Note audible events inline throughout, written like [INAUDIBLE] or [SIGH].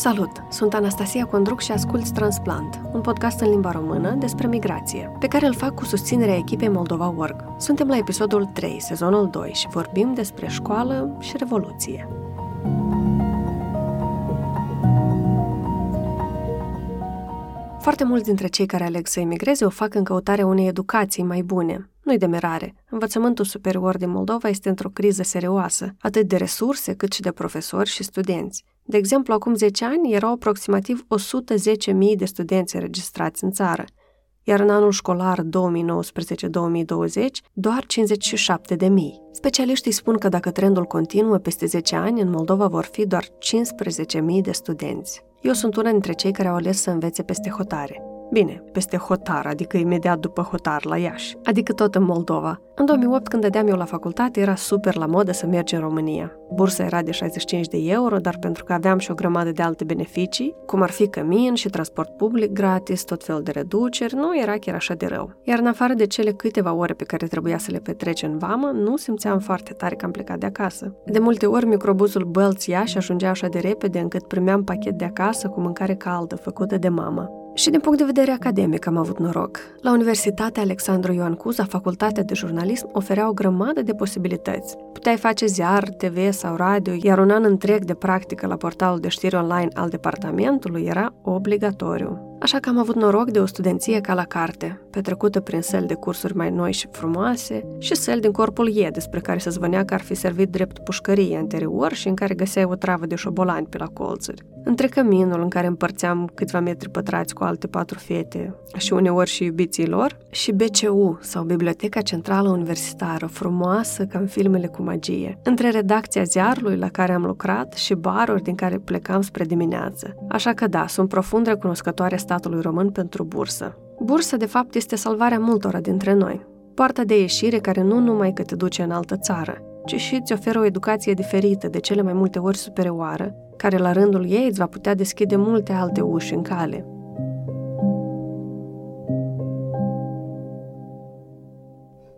Salut! Sunt Anastasia Condruc și ascult Transplant, un podcast în limba română despre migrație, pe care îl fac cu susținerea echipei Moldova Org. Suntem la episodul 3, sezonul 2 și vorbim despre școală și revoluție. Foarte mulți dintre cei care aleg să emigreze o fac în căutarea unei educații mai bune. Nu-i de mirare. Învățământul superior din Moldova este într-o criză serioasă, atât de resurse cât și de profesori și studenți. De exemplu, acum 10 ani erau aproximativ 110.000 de studenți înregistrați în țară, iar în anul școlar 2019-2020 doar 57.000. Specialiștii spun că dacă trendul continuă peste 10 ani, în Moldova vor fi doar 15.000 de studenți. Eu sunt una dintre cei care au ales să învețe peste hotare. Bine, peste Hotar, adică imediat după Hotar la Iași, adică tot în Moldova. În 2008, când dădeam eu la facultate, era super la modă să mergi în România. Bursa era de 65 de euro, dar pentru că aveam și o grămadă de alte beneficii, cum ar fi cămin și transport public gratis, tot fel de reduceri, nu era chiar așa de rău. Iar în afară de cele câteva ore pe care trebuia să le petrece în vamă, nu simțeam foarte tare că am plecat de acasă. De multe ori, microbuzul Bălț Iași ajungea așa de repede încât primeam pachet de acasă cu mâncare caldă, făcută de mama. Și din punct de vedere academic am avut noroc. La Universitatea Alexandru Ioan Cuza, facultatea de jurnalism oferea o grămadă de posibilități. Puteai face ziar, TV sau radio, iar un an întreg de practică la portalul de știri online al departamentului era obligatoriu. Așa că am avut noroc de o studenție ca la carte, petrecută prin săli de cursuri mai noi și frumoase și săli din corpul E, despre care se zvănea că ar fi servit drept pușcărie anterior și în care găseai o travă de șobolani pe la colțuri. Între căminul în care împărțeam câțiva metri pătrați cu alte patru fete și uneori și iubiții lor, și BCU sau Biblioteca Centrală Universitară, frumoasă ca în filmele cu magie, între redacția ziarului la care am lucrat și baruri din care plecam spre dimineață. Așa că da, sunt profund recunoscătoare statului român pentru bursă. Bursa, de fapt, este salvarea multora dintre noi. Poarta de ieșire care nu numai că te duce în altă țară, ci și îți oferă o educație diferită, de cele mai multe ori superioară, care la rândul ei îți va putea deschide multe alte uși în cale.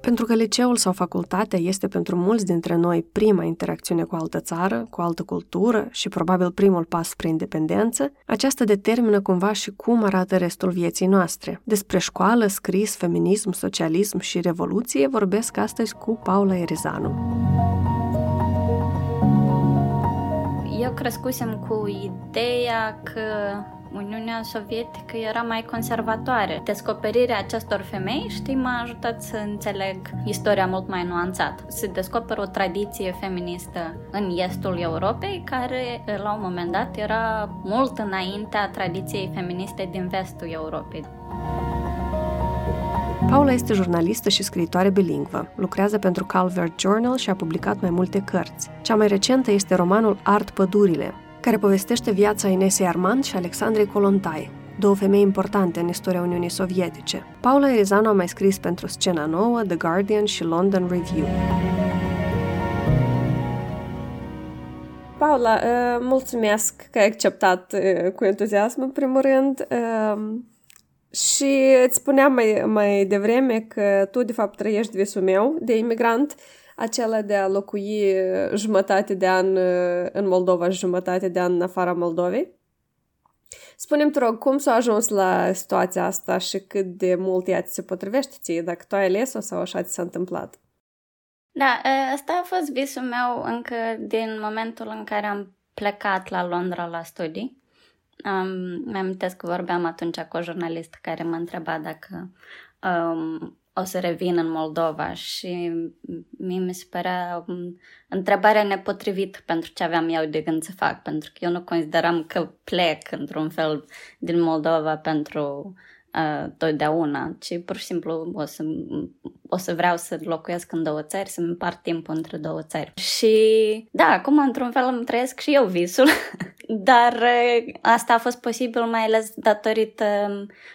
Pentru că liceul sau facultatea este pentru mulți dintre noi prima interacțiune cu altă țară, cu altă cultură și probabil primul pas spre independență, aceasta determină cumva și cum arată restul vieții noastre. Despre școală, scris, feminism, socialism și revoluție vorbesc astăzi cu Paula Erizanu. Eu crescusem cu ideea că Uniunea Sovietică era mai conservatoare. Descoperirea acestor femei, știi, m-a ajutat să înțeleg istoria mult mai nuanțat. Se descoperă o tradiție feministă în estul Europei, care la un moment dat era mult înaintea tradiției feministe din vestul Europei. Paula este jurnalistă și scriitoare bilingvă. Lucrează pentru Calvert Journal și a publicat mai multe cărți. Cea mai recentă este romanul Art Pădurile, care povestește viața Inesei Armand și Alexandrei Colontai, două femei importante în istoria Uniunii Sovietice. Paula Erizano a mai scris pentru Scena Nouă, The Guardian și London Review. Paula, uh, mulțumesc că ai acceptat uh, cu entuziasm în primul rând uh, și îți spuneam mai, mai devreme că tu de fapt trăiești visul meu de imigrant acela de a locui jumătate de an în Moldova și jumătate de an în afara Moldovei. Spune-mi, te rog, cum s-a ajuns la situația asta și cât de mult ea ți se potrivește ție, dacă tu ai ales-o sau așa ți s-a întâmplat? Da, asta a fost visul meu încă din momentul în care am plecat la Londra la studii. Um, mi-am că vorbeam atunci cu o jurnalistă care mă întreba dacă um, o să revin în Moldova și mie mi se părea întrebarea nepotrivită pentru ce aveam eu de gând să fac, pentru că eu nu consideram că plec într-un fel din Moldova pentru uh, totdeauna, ci pur și simplu o să, o să vreau să locuiesc în două țări, să-mi împart timpul între două țări. Și da, acum într-un fel îmi trăiesc și eu visul, [LAUGHS] dar uh, asta a fost posibil mai ales datorită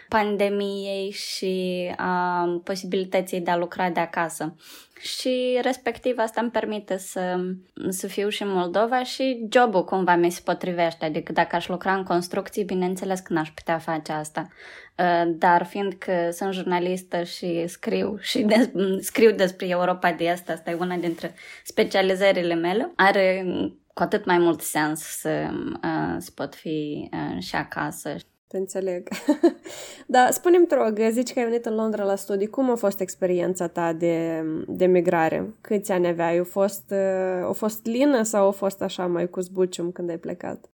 pandemiei și a posibilității de a lucra de acasă și respectiv asta îmi permite să, să fiu și în Moldova și jobul cumva mi se potrivește, adică dacă aș lucra în construcții, bineînțeles că n-aș putea face asta. Uh, dar fiindcă sunt jurnalistă și scriu și de, scriu despre Europa de Est, asta e una dintre specializările mele, are cu atât mai mult sens să, uh, să pot fi uh, și acasă. Te înțeleg. [LAUGHS] Dar spune-mi, te rog, zici că ai venit în Londra la studii. Cum a fost experiența ta de, de migrare? Câți ani aveai? A fost, uh, a fost lină sau a fost așa mai cu zbucium când ai plecat?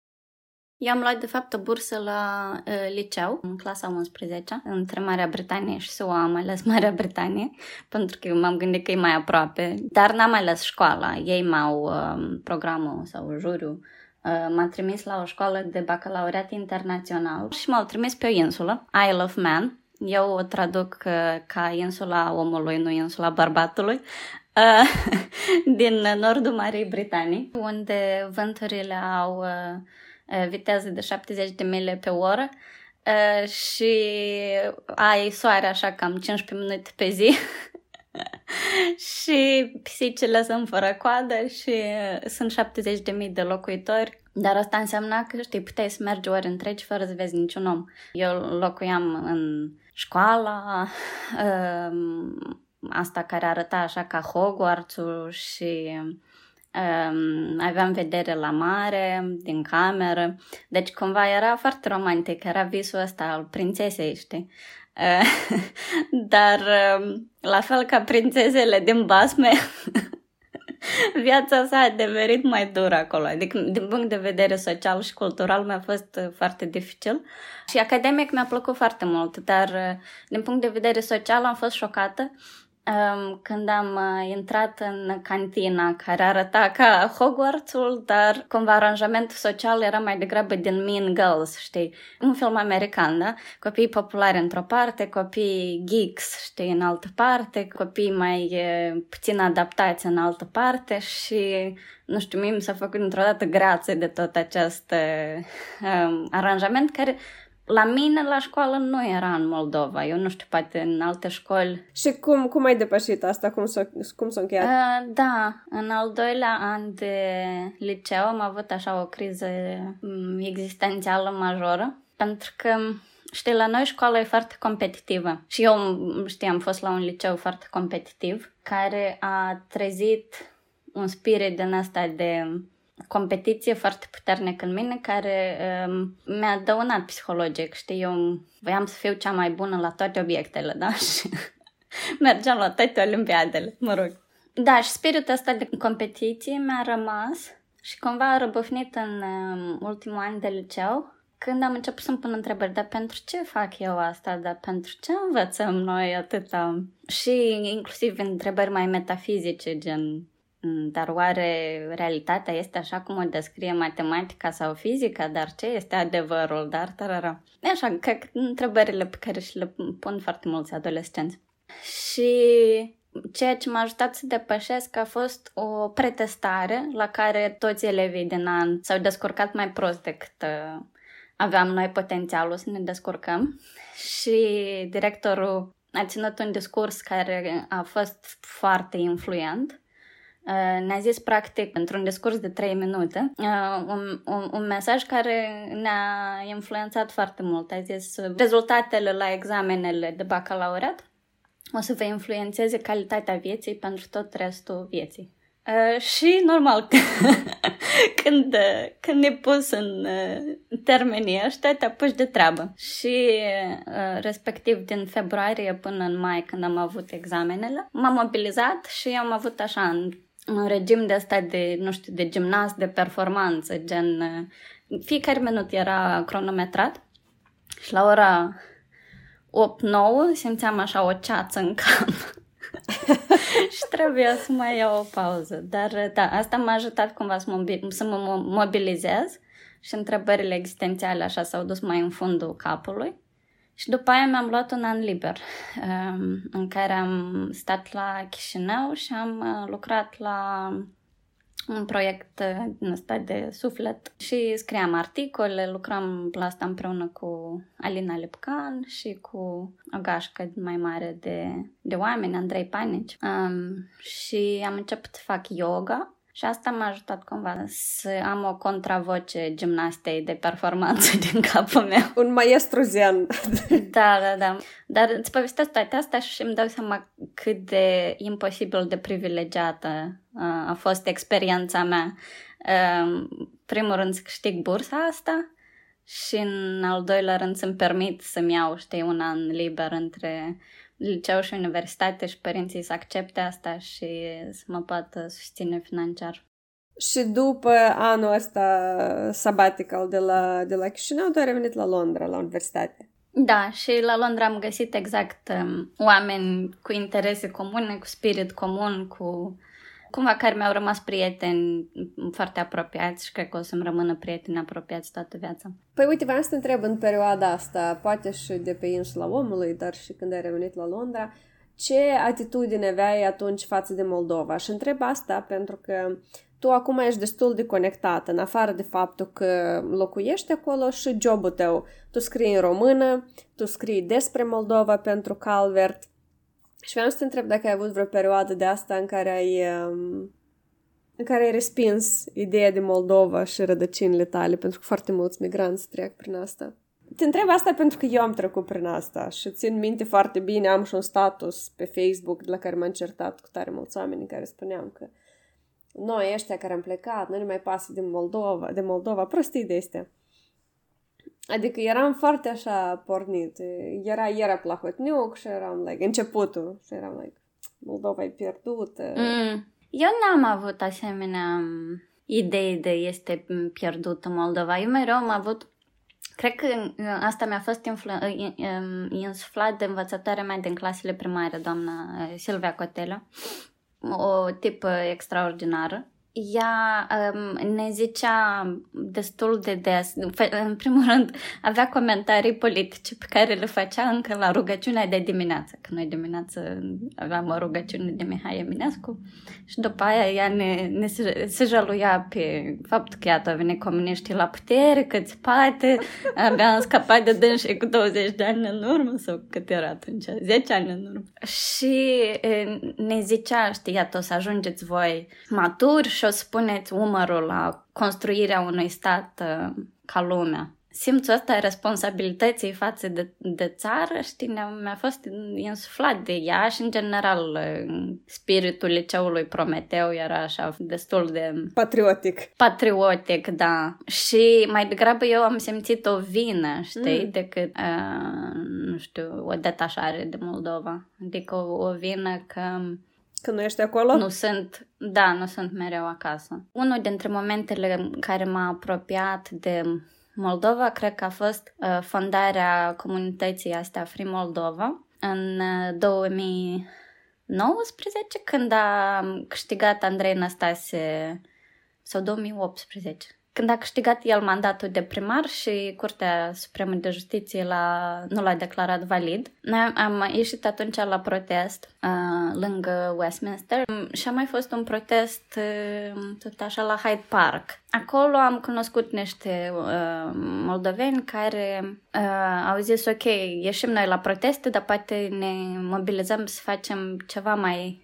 Eu am luat, de fapt, o bursă la uh, liceu, în clasa 11 între Marea Britanie și SUA. Am ales [LAUGHS] Marea Britanie, pentru că m-am gândit că e mai aproape. Dar n-am ales școala. Ei m-au uh, programul sau juriu Uh, m-a trimis la o școală de bacalaureat internațional și m-au trimis pe o insulă, Isle of Man. Eu o traduc uh, ca insula omului, nu insula bărbatului, uh, [LAUGHS] din nordul Marii Britanii, unde vânturile au viteză de 70 de mile pe oră și ai soare așa cam 15 minute pe zi [LAUGHS] și pisicile sunt fără coadă și sunt 70.000 de locuitori. Dar asta înseamnă că, știi, puteai să mergi ori întregi fără să vezi niciun om. Eu locuiam în școala, [LAUGHS] um, asta care arăta așa ca Hogwarts-ul și um, aveam vedere la mare, din cameră. Deci cumva era foarte romantic, era visul ăsta al prințesei, știi? [LAUGHS] Dar um, la fel ca prințesele din basme, [LAUGHS] viața sa a devenit mai dură acolo. Adică, din punct de vedere social și cultural, mi-a fost uh, foarte dificil. Și academic mi-a plăcut foarte mult, dar uh, din punct de vedere social am fost șocată când am uh, intrat în cantina care arăta ca Hogwarts-ul, dar cumva aranjamentul social era mai degrabă din Mean Girls, știi? Un film american, da? Copii populari într-o parte, copii geeks, știi, în altă parte, copii mai e, puțin adaptați în altă parte și, nu știu, mie mi s-a făcut într-o dată grație de tot acest um, aranjament care la mine, la școală, nu era în Moldova. Eu nu știu, poate în alte școli. Și cum, cum ai depășit asta? Cum s-a, cum s-a încheiat? Uh, da, în al doilea an de liceu am avut așa o criză mm, existențială majoră, pentru că Știi, la noi școala e foarte competitivă și eu, știi, am fost la un liceu foarte competitiv care a trezit un spirit din asta de competiție foarte puternică în mine care um, mi-a dăunat psihologic, știi, eu voiam să fiu cea mai bună la toate obiectele, da? [LAUGHS] Și mergeam la toate olimpiadele, mă rog. Da, și spiritul ăsta de competiție mi-a rămas și cumva a răbufnit în um, ultimul an de liceu când am început să-mi pun întrebări, dar pentru ce fac eu asta, dar pentru ce învățăm noi atâta? Și inclusiv întrebări mai metafizice, gen Mm, dar oare realitatea este așa cum o descrie matematica sau fizica? Dar ce este adevărul? Dar tarara. Așa, că întrebările pe care și le pun foarte mulți adolescenți. Și ceea ce m-a ajutat să depășesc a fost o pretestare la care toți elevii din an s-au descurcat mai prost decât uh, aveam noi potențialul să ne descurcăm. Și directorul a ținut un discurs care a fost foarte influent Uh, ne-a zis practic într-un discurs de 3 minute uh, un, un, un mesaj care ne-a influențat foarte mult. A zis rezultatele la examenele de bacalaureat o să vă influențeze calitatea vieții pentru tot restul vieții. Uh, și normal, [LAUGHS] când, când ne pus în uh, termenii ăștia, te apuci de treabă. Și uh, respectiv din februarie până în mai, când am avut examenele, m-am mobilizat și am avut așa în un regim de asta de, nu știu, de gimnast, de performanță, gen fiecare minut era cronometrat și la ora 8-9 simțeam așa o ceață în cap [LAUGHS] și trebuia să mai iau o pauză. Dar da, asta m-a ajutat cumva să, mobi- să mă mobilizez și întrebările existențiale așa s-au dus mai în fundul capului. Și după aia mi-am luat un an liber, um, în care am stat la Chișinău și am uh, lucrat la un proiect uh, din ăsta de suflet și scriam articole, lucram la asta împreună cu Alina Lepcan și cu o gașcă mai mare de, de oameni, Andrei Panici. Um, și am început să fac yoga și asta m-a ajutat cumva să am o contravoce gimnastei de performanță [LAUGHS] din capul meu. Un maestru zen. [LAUGHS] da, da, da. Dar îți povestesc toate astea și îmi dau seama cât de imposibil de privilegiată a fost experiența mea uh, primul rând să câștig bursa asta și în al doilea rând să-mi permit să-mi iau, știi, un an liber între liceu și universitate și părinții să accepte asta și să mă poată susține financiar. Și după anul ăsta sabbatical de la, de la Chișinău, tu ai revenit la Londra, la universitate. Da, și la Londra am găsit exact um, oameni cu interese comune, cu spirit comun, cu cumva care mi-au rămas prieteni foarte apropiați și cred că o să-mi rămână prieteni apropiați toată viața. Păi uite, vreau să te întreb în perioada asta, poate și de pe insula omului, dar și când ai revenit la Londra, ce atitudine aveai atunci față de Moldova? Și întreb asta pentru că tu acum ești destul de conectat, în afară de faptul că locuiești acolo și jobul tău. Tu scrii în română, tu scrii despre Moldova pentru Calvert, și vreau să te întreb dacă ai avut vreo perioadă de asta în care ai, um, în care ai respins ideea de Moldova și rădăcinile tale, pentru că foarte mulți migranți trec prin asta. Te întreb asta pentru că eu am trecut prin asta și țin minte foarte bine, am și un status pe Facebook de la care m-am certat cu tare mulți oameni în care spuneam că noi ăștia care am plecat, nu ne mai pasă de Moldova, de Moldova, prostii de astea. Adică eram foarte așa pornit. Era, era Plahotniuc și eram, like, începutul. Și eram, like, Moldova e pierdută. Mm. Eu n-am avut asemenea um, idei de este pierdută Moldova. Eu mereu am avut Cred că uh, asta mi-a fost influ- uh, um, insuflat de învățătoarea mea din clasele primare, doamna uh, Silvia Cotelă, o tipă extraordinară ea um, ne zicea destul de des, în primul rând, avea comentarii politice pe care le făcea încă la rugăciunea de dimineață, că noi dimineață aveam o rugăciune de Mihai Eminescu și după aia ea ne, ne se, se jaluia pe faptul că iată, venit comuniștii la putere, că poate, abia am scăpat de dânsi cu 20 de ani în urmă sau cât era atunci, 10 ani în urmă. Și ne zicea, știi, iată, o să ajungeți voi maturi și o să puneți umărul la construirea unui stat uh, ca lumea. Simțul ăsta responsabilității față de, de țară, știi, mi-a fost insuflat de ea și, în general, spiritul liceului Prometeu era așa destul de... Patriotic. Patriotic, da. Și mai degrabă eu am simțit o vină, știi, mm. decât, uh, nu știu, o detașare de Moldova. Adică o, o vină că că nu ești acolo? Nu sunt, da, nu sunt mereu acasă. Unul dintre momentele care m-a apropiat de Moldova, cred că a fost uh, fondarea comunității astea Free Moldova în uh, 2019, când a câștigat Andrei Năstase, sau 2018, când a câștigat el mandatul de primar și Curtea Supremă de Justiție l-a, nu l-a declarat valid, noi am ieșit atunci la protest uh, lângă Westminster și a mai fost un protest uh, tot așa la Hyde Park. Acolo am cunoscut niște uh, moldoveni care uh, au zis ok, ieșim noi la proteste, dar poate ne mobilizăm să facem ceva mai Uh,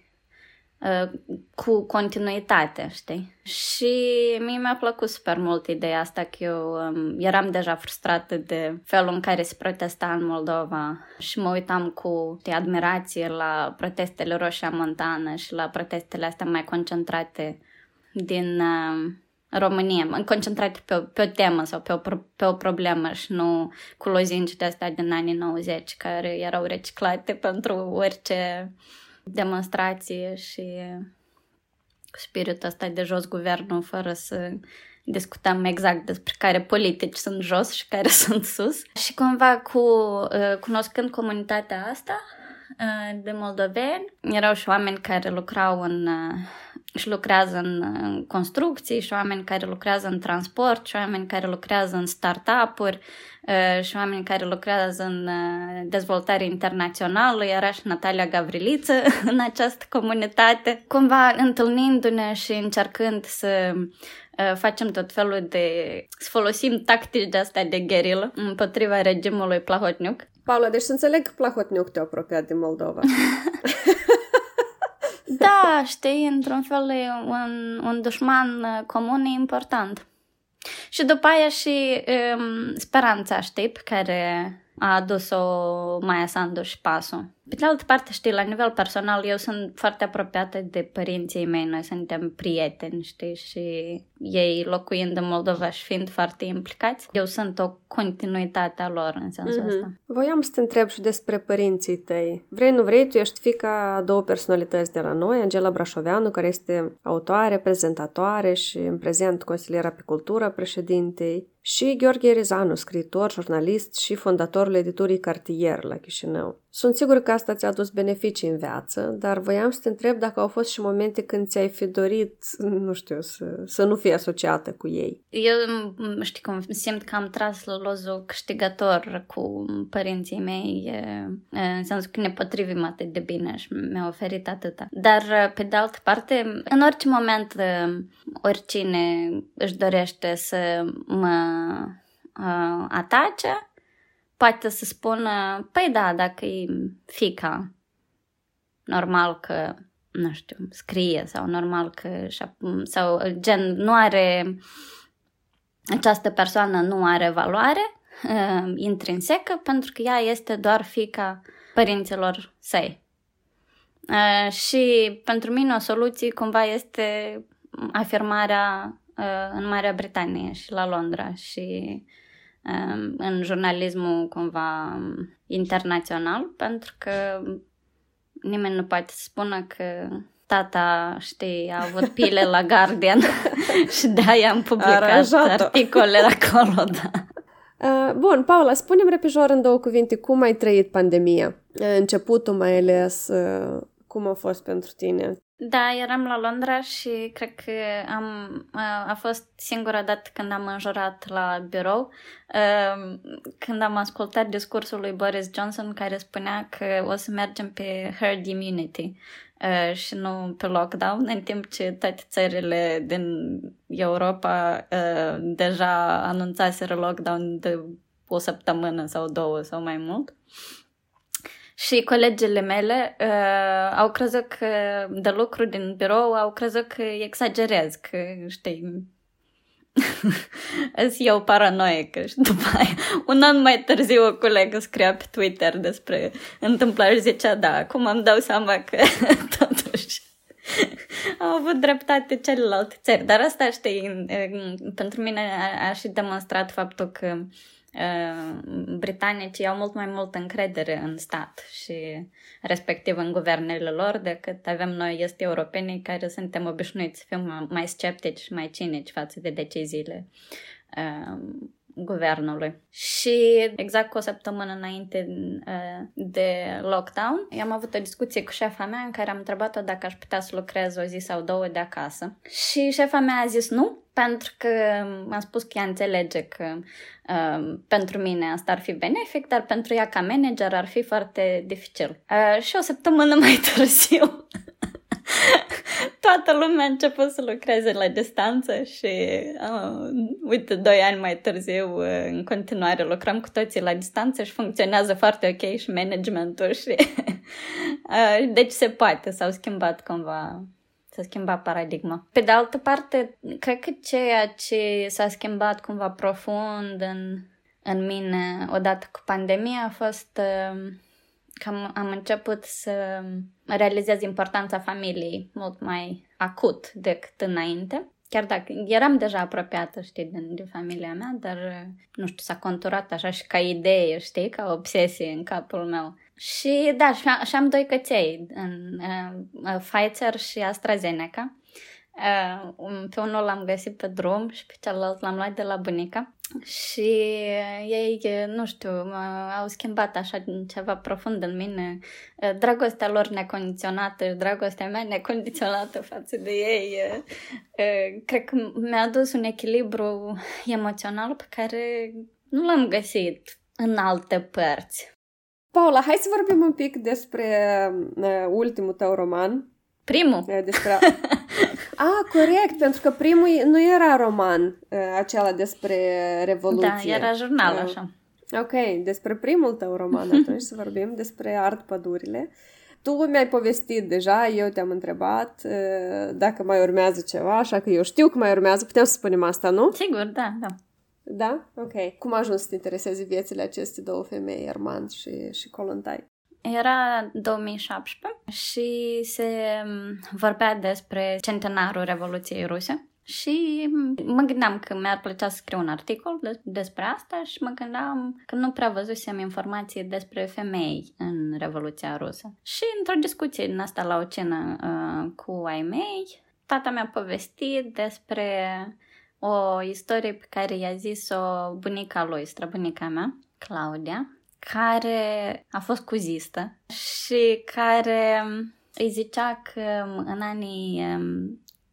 cu continuitate, știi? Și mie mi-a plăcut super mult ideea asta că eu um, eram deja frustrată de felul în care se protesta în Moldova și mă uitam cu de admirație la protestele Roșia Montană și la protestele astea mai concentrate din uh, România, concentrate pe, pe o temă sau pe o, pe o problemă și nu cu lozinci de astea din anii 90 care erau reciclate pentru orice demonstrație și cu spiritul ăsta de jos guvernul fără să discutăm exact despre care politici sunt jos și care [LAUGHS] sunt sus. Și cumva cu uh, cunoscând comunitatea asta uh, de moldoveni, erau și oameni care lucrau în uh, și lucrează în construcții și oameni care lucrează în transport și oameni care lucrează în startup-uri și oameni care lucrează în dezvoltare internațională, era și Natalia Gavriliță [LAUGHS] în această comunitate. Cumva întâlnindu-ne și încercând să facem tot felul de... să folosim tactici de astea de gherilă împotriva regimului Plahotniuc. Paula, deci să înțeleg că Plahotniuc te-a apropiat din Moldova. [LAUGHS] Da, știi, într-un fel e un, un dușman uh, comun e important. Și după aia și um, speranța, știi, pe care a adus-o Maia Sandu și Pasu. Pe de altă parte, știi, la nivel personal, eu sunt foarte apropiată de părinții mei, noi suntem prieteni, știi, și ei locuind în Moldova și fiind foarte implicați, eu sunt o continuitate a lor în sensul mm-hmm. ăsta. Voiam să te întreb și despre părinții tăi. Vrei, nu vrei, tu ești fica a două personalități de la noi, Angela Brașoveanu, care este autoare, prezentatoare și în prezent consiliera pe cultură președintei, și Gheorghe Rizanu, scriitor, jurnalist și fondatorul editurii Cartier la Chișinău. Sunt sigur că asta ți-a adus beneficii în viață, dar voiam să te întreb dacă au fost și momente când ți-ai fi dorit, nu știu, să, să nu fii asociată cu ei. Eu, știi cum, simt că am tras la lozul câștigător cu părinții mei, în sensul că ne potrivim atât de bine și mi-au oferit atâta. Dar, pe de altă parte, în orice moment, oricine își dorește să mă uh, atace, poate să spună, păi da, dacă e fica, normal că, nu știu, scrie sau normal că, sau gen, nu are, această persoană nu are valoare uh, [LAUGHS] intrinsecă pentru că ea este doar fica părinților săi. Uh, și pentru mine o soluție cumva este afirmarea uh, în Marea Britanie și la Londra și Um, în jurnalismul cumva internațional, pentru că nimeni nu poate să spună că tata, știi, a avut pile la [LAUGHS] Guardian [LAUGHS] și de-aia am publicat Aranjat-o. articole acolo, da. Uh, bun, Paula, spune-mi repejor în două cuvinte cum ai trăit pandemia. Începutul mai ales, uh, cum a fost pentru tine? Da, eram la Londra și cred că am, a, a fost singura dată când am înjurat la birou, când am ascultat discursul lui Boris Johnson care spunea că o să mergem pe herd immunity și nu pe lockdown, în timp ce toate țările din Europa deja anunțaseră lockdown de o săptămână sau două sau mai mult. Și colegele mele uh, au crezut că de lucru din birou au crezut că exagerez, că știi, [LAUGHS] Îs eu paranoică și după aia, un an mai târziu o colegă scria pe Twitter despre întâmplare și zicea, da, acum îmi dau seama că [LAUGHS] totuși au avut dreptate celelalte țări. Dar asta, știi, pentru mine a, a și demonstrat faptul că Uh, britanicii au mult mai multă încredere în stat și respectiv în guvernele lor decât avem noi este europenii care suntem obișnuiți să fim mai sceptici și mai cinici față de deciziile uh, guvernului. Și exact cu o săptămână înainte uh, de lockdown, am avut o discuție cu șefa mea în care am întrebat-o dacă aș putea să lucrez o zi sau două de acasă. Și șefa mea a zis nu, pentru că am spus că ea înțelege că uh, pentru mine asta ar fi benefic, dar pentru ea ca manager ar fi foarte dificil. Uh, și o săptămână mai [LAUGHS] târziu toată lumea a început să lucreze la distanță și, uh, uite, doi ani mai târziu, uh, în continuare lucrăm cu toții la distanță și funcționează foarte ok și managementul și... [LAUGHS] uh, deci se poate, s-au schimbat cumva S-a schimbat paradigma. Pe de altă parte, cred că ceea ce s-a schimbat cumva profund în, în mine odată cu pandemia a fost uh, că am, am început să realizez importanța familiei mult mai acut decât înainte. Chiar dacă eram deja apropiată, știi, din, din familia mea, dar, nu știu, s-a conturat așa și ca idee, știi, ca obsesie în capul meu. Și da, și, și am doi căței, în, uh, Pfizer și AstraZeneca. Uh, pe unul l-am găsit pe drum și pe celălalt l-am luat de la bunica și ei, nu știu, au schimbat așa ceva profund în mine. Dragostea lor necondiționată, dragostea mea necondiționată față de ei. Cred că mi-a adus un echilibru emoțional pe care nu l-am găsit în alte părți. Paula, hai să vorbim un pic despre uh, ultimul tău roman. Primul? Despre... [LAUGHS] Ah, corect, pentru că primul nu era roman, uh, acela despre Revoluție. Da, era jurnal, uh, așa. Ok, despre primul tău roman [LAUGHS] atunci să vorbim, despre art pădurile. Tu mi-ai povestit deja, eu te-am întrebat uh, dacă mai urmează ceva, așa că eu știu că mai urmează, putem să spunem asta, nu? Sigur, da, da. Da? Ok. Cum a ajuns să te interesezi viețile aceste două femei, Armand și, și Colontai? Era 2017 și se vorbea despre centenarul Revoluției Ruse. Și mă gândeam că mi-ar plăcea să scriu un articol despre asta și mă gândeam că nu prea văzusem informații despre femei în Revoluția Rusă. Și într-o discuție din asta la o cenă uh, cu ai mei, tata mi-a povestit despre o istorie pe care i-a zis-o bunica lui, străbunica mea, Claudia, care a fost cuzistă și care îi zicea că în anii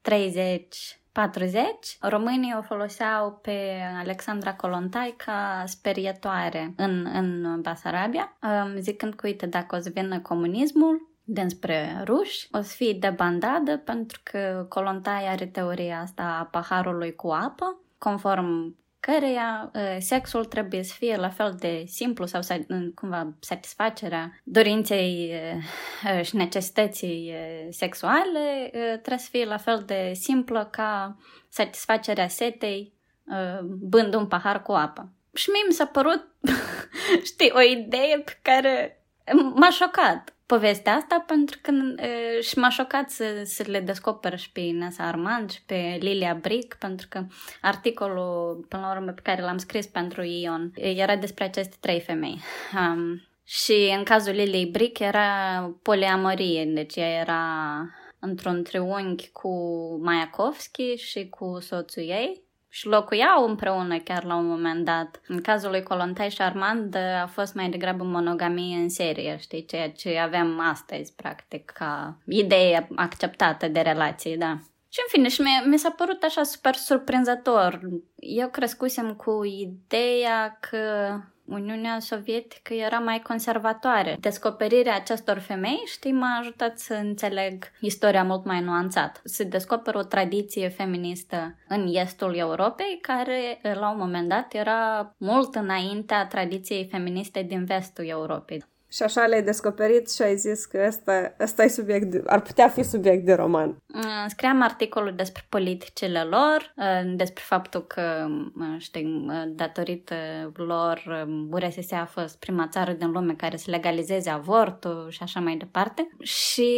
30 40, românii o foloseau pe Alexandra Colontai ca sperietoare în, în Basarabia, zicând că, uite, dacă o să vină comunismul, dinspre ruși, o să fie de bandadă pentru că Colontai are teoria asta a paharului cu apă, conform căreia uh, sexul trebuie să fie la fel de simplu sau cumva satisfacerea dorinței uh, și necesității uh, sexuale trebuie să fie la fel de simplă ca satisfacerea setei bând un pahar cu apă. Și mie mi s-a părut, [LAUGHS] știi, o idee pe care m-a șocat povestea asta pentru că e, și m-a șocat să, să le descoper și pe Inesa Armand și pe Lilia Brick pentru că articolul, până la urmă, pe care l-am scris pentru Ion era despre aceste trei femei. Um, și în cazul Liliei Brick era poliamorie, deci ea era într-un triunghi cu Mayakovski și cu soțul ei și locuiau împreună chiar la un moment dat. În cazul lui Colontai și Armand a fost mai degrabă monogamie în serie, știi, ceea ce avem astăzi, practic, ca idee acceptată de relații, da. Și în fine, și mi, mi s-a părut așa super surprinzător. Eu crescusem cu ideea că Uniunea Sovietică era mai conservatoare. Descoperirea acestor femei, știi, m-a ajutat să înțeleg istoria mult mai nuanțat. Se descoperă o tradiție feministă în estul Europei, care la un moment dat era mult înaintea tradiției feministe din vestul Europei. Și așa le-ai descoperit și ai zis că ăsta, ăsta e subiect, de, ar putea fi subiect de roman. Mm, scriam articolul despre politicile lor, uh, despre faptul că, uh, știi, uh, datorită lor, URSS a fost prima țară din lume care să legalizeze avortul și așa mai departe. Și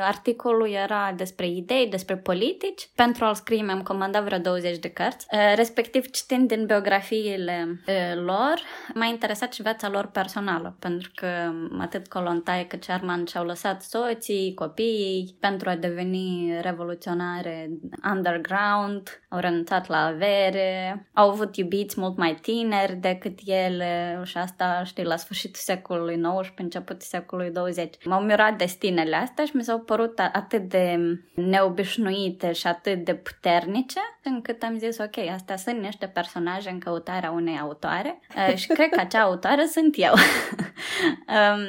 articolul era despre idei, despre politici. Pentru a-l scrie mi-am comandat vreo 20 de cărți. Respectiv, citind din biografiile lor, m-a interesat și viața lor personală, pentru pentru că atât Colontai cât și Armand și-au lăsat soții, copiii pentru a deveni revoluționare underground, au renunțat la avere, au avut iubiți mult mai tineri decât ele și asta, știi, la sfârșitul secolului XIX, începutul secolului 20. M-au mirat destinele astea și mi s-au părut atât de neobișnuite și atât de puternice, încât am zis, ok, astea sunt niște personaje în căutarea unei autoare și cred că acea autoare sunt eu. [LAUGHS]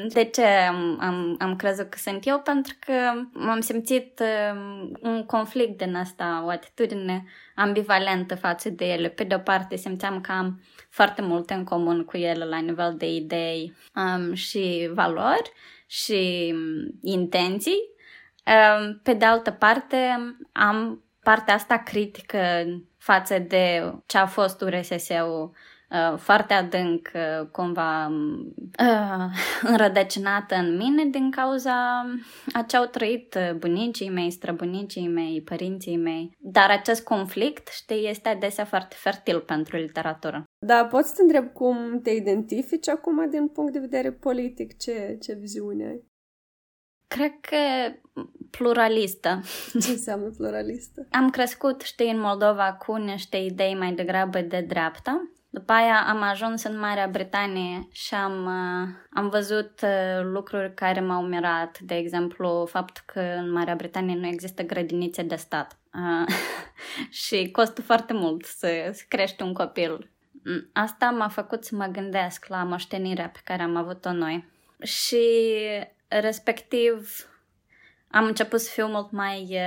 De ce am, am, am crezut că sunt eu? Pentru că m-am simțit un conflict din asta, o atitudine ambivalentă față de ele. Pe de o parte simțeam că am foarte multe în comun cu ele la nivel de idei um, și valori și intenții. Um, pe de altă parte am partea asta critică față de ce a fost URSS-ul Uh, foarte adânc, uh, cumva uh, [LAUGHS] înrădăcinată în mine din cauza a ce au trăit bunicii mei, străbunicii mei, părinții mei. Dar acest conflict, știi, este adesea foarte fertil pentru literatură. Da, poți să te întreb cum te identifici acum din punct de vedere politic? Ce, ce viziune ai? Cred că pluralistă. Ce înseamnă pluralistă? Am crescut, știi, în Moldova cu niște idei mai degrabă de dreapta după aia am ajuns în Marea Britanie și am, uh, am văzut uh, lucruri care m-au mirat. De exemplu, faptul că în Marea Britanie nu există grădinițe de stat. Uh, [LAUGHS] și costă foarte mult să, să crești un copil. Mm, asta m-a făcut să mă gândesc la moștenirea pe care am avut-o noi. Și respectiv am început să fiu mult mai...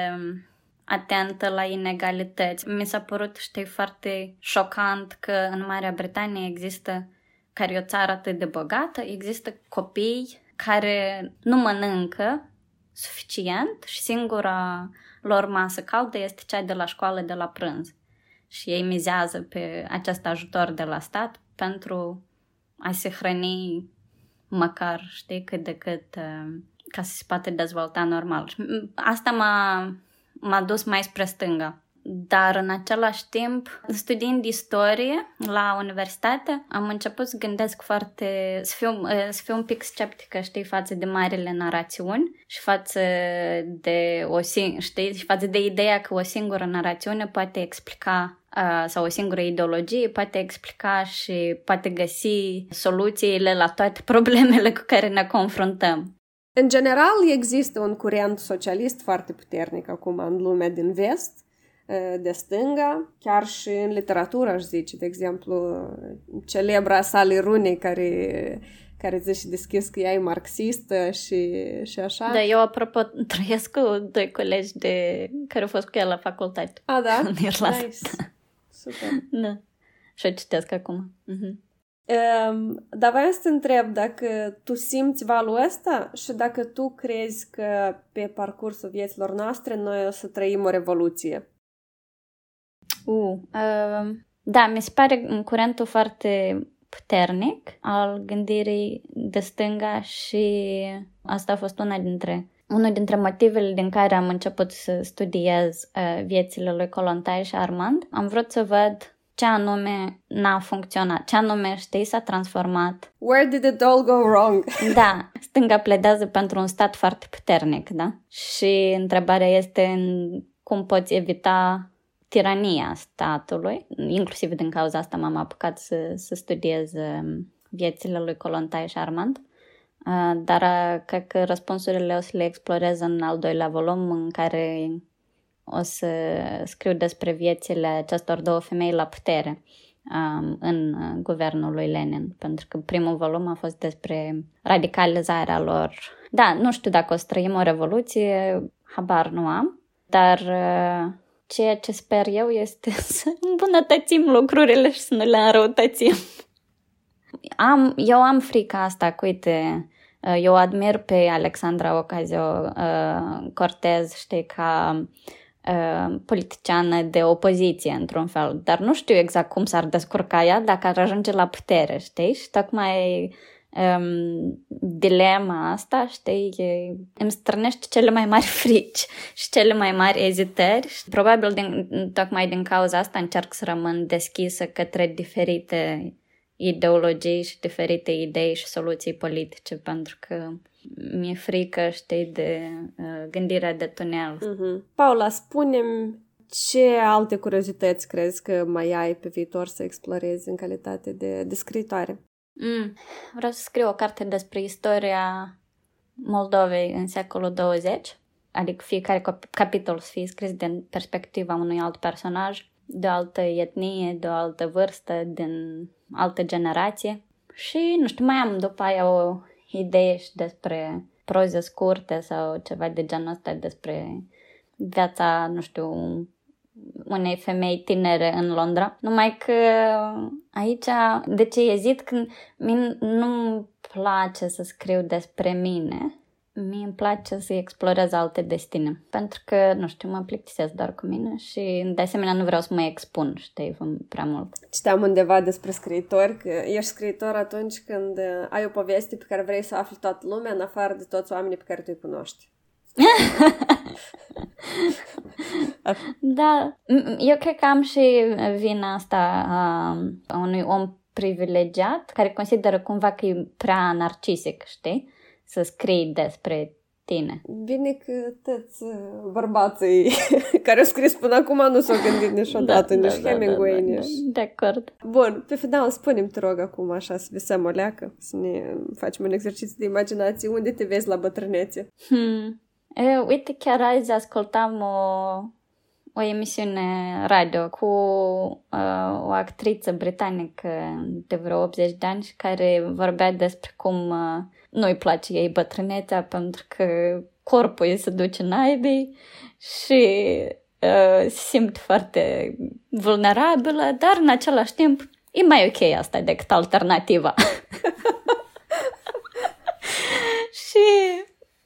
Uh, atentă la inegalități. Mi s-a părut, știi, foarte șocant că în Marea Britanie există, care e o țară atât de bogată, există copii care nu mănâncă suficient și singura lor masă caldă este cea de la școală de la prânz. Și ei mizează pe acest ajutor de la stat pentru a se hrăni măcar, știi, cât de cât uh, ca să se poată dezvolta normal. Asta m-a, m-a dus mai spre stânga. Dar în același timp, studiind istorie la universitate, am început să gândesc foarte, să fiu, să fiu un pic sceptică, știi, față de marile narațiuni și față de o, știi, și față de ideea că o singură narațiune poate explica sau o singură ideologie poate explica și poate găsi soluțiile la toate problemele cu care ne confruntăm. În general, există un curent socialist foarte puternic acum în lumea din vest, de stânga, chiar și în literatură, aș zice, de exemplu, celebra Sally Rooney, care care zice deschis că ea e marxistă și, și așa. Da, eu, apropo, [LAUGHS] trăiesc cu doi colegi de, care au fost cu ea la facultate. A, da? [LAUGHS] În Irlanda. Nice. Super. [LAUGHS] Da. Și o citesc acum. Uh-huh. Um, dar vreau să te întreb dacă tu simți valul ăsta și dacă tu crezi că pe parcursul vieților noastre noi o să trăim o revoluție. Uh, uh, da, mi se pare un curentul foarte puternic al gândirii de stânga și asta a fost una dintre unul dintre motivele din care am început să studiez uh, viețile lui Colontai și Armand. Am vrut să văd ce anume n-a funcționat, ce anume, știi, s-a transformat. Where did it all go wrong? [LAUGHS] da, stânga pledează pentru un stat foarte puternic, da? Și întrebarea este cum poți evita tirania statului. Inclusiv din cauza asta m-am apucat să, să studiez um, viețile lui Colontai și Armand. Uh, dar uh, cred că răspunsurile o să le explorez în al doilea volum în care o să scriu despre viețile acestor două femei la putere um, în uh, guvernul lui Lenin, pentru că primul volum a fost despre radicalizarea lor. Da, nu știu dacă o să trăim o revoluție, habar nu am, dar uh, ceea ce sper eu este [LAUGHS] să îmbunătățim lucrurile și să nu le înrăutățim. Am, eu am frica asta, cu uite, uh, eu admir pe Alexandra Ocasio-Cortez, știi, ca Uh, politiciană de opoziție, într-un fel. Dar nu știu exact cum s-ar descurca ea dacă ar ajunge la putere, știi? Și tocmai um, dilema asta, știi, îmi strânește cele mai mari [LAUGHS] frici și cele mai mari ezitări. Și probabil din, tocmai din cauza asta încerc să rămân deschisă către diferite ideologii și diferite idei și soluții politice, pentru că mi-e frică, știi, de uh, gândirea de tunel. Uh-huh. Paula, spunem ce alte curiozități crezi că mai ai pe viitor să explorezi în calitate de, de scritoare? Mm. Vreau să scriu o carte despre istoria Moldovei în secolul 20, adică fiecare capitol să fie scris din perspectiva unui alt personaj, de o altă etnie, de o altă vârstă, din altă generație. Și, nu știu, mai am după aia o idee și despre proze scurte sau ceva de genul ăsta despre viața, nu știu, unei femei tinere în Londra. Numai că aici, de ce ezit? Când nu-mi place să scriu despre mine, mie îmi place să explorez alte destine. Pentru că, nu știu, mă plictisesc doar cu mine și, de asemenea, nu vreau să mă expun, știi, prea mult. Citeam undeva despre scriitori că ești scriitor atunci când uh, ai o poveste pe care vrei să afli toată lumea, în afară de toți oamenii pe care tu îi cunoști. da, eu cred că am și vina asta a unui om privilegiat care consideră cumva că e prea narcisic, știi? Să scrii despre tine. Bine că toți uh, bărbații [LAUGHS] care au scris până acum nu s-au gândit niciodată, da, nici da, Hemingway, da, da, nici... Da, de acord. Bun, pe final, spune-mi, te rog, acum așa, să visăm o leacă, să ne facem un exercițiu de imaginație. Unde te vezi la bătrânețe? Hmm. E, uite, chiar azi ascultam o, o emisiune radio cu uh, o actriță britanică de vreo 80 de ani care vorbea despre cum uh, nu-i place ei bătrânețea pentru că corpul ei se duce naibii și uh, se simt foarte vulnerabilă, dar în același timp e mai ok asta decât alternativa. [LAUGHS] și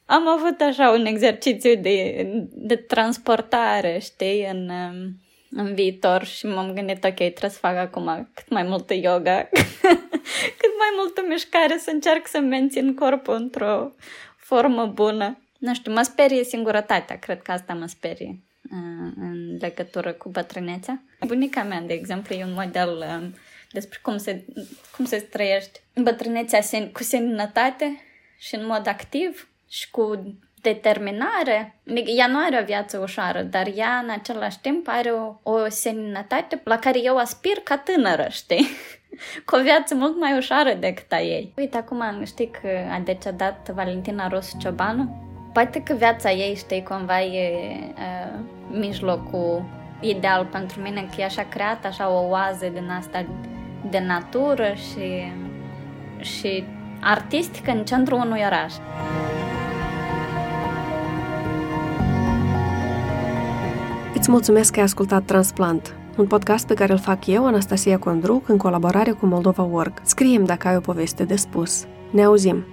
am avut așa un exercițiu de, de transportare, știi, în, um, în viitor și m-am gândit, ok, trebuie să fac acum cât mai multă yoga [LAUGHS] cât mai multă mișcare, să încerc să mențin corpul într-o formă bună. Nu știu, mă sperie singurătatea, cred că asta mă sperie uh, în legătură cu bătrânețea. Bunica mea, de exemplu, e un model um, despre cum se, cum se trăiește bătrânețea sen, cu seninătate și în mod activ și cu determinare. Ea nu are o viață ușoară, dar ea în același timp are o, o seninătate la care eu aspir ca tânără, știi? [LAUGHS] cu o viață mult mai ușoară decât a ei. Uite, acum știi că a decedat Valentina Rosu Ciobanu? Poate că viața ei, știi, cumva e uh, mijlocul ideal pentru mine, că e așa creat, așa o oază din asta de natură și, și artistică în centrul unui oraș. Îți mulțumesc că ai ascultat Transplant, un podcast pe care îl fac eu, Anastasia Condruc, în colaborare cu Moldova Org. Scriem dacă ai o poveste de spus. Ne auzim!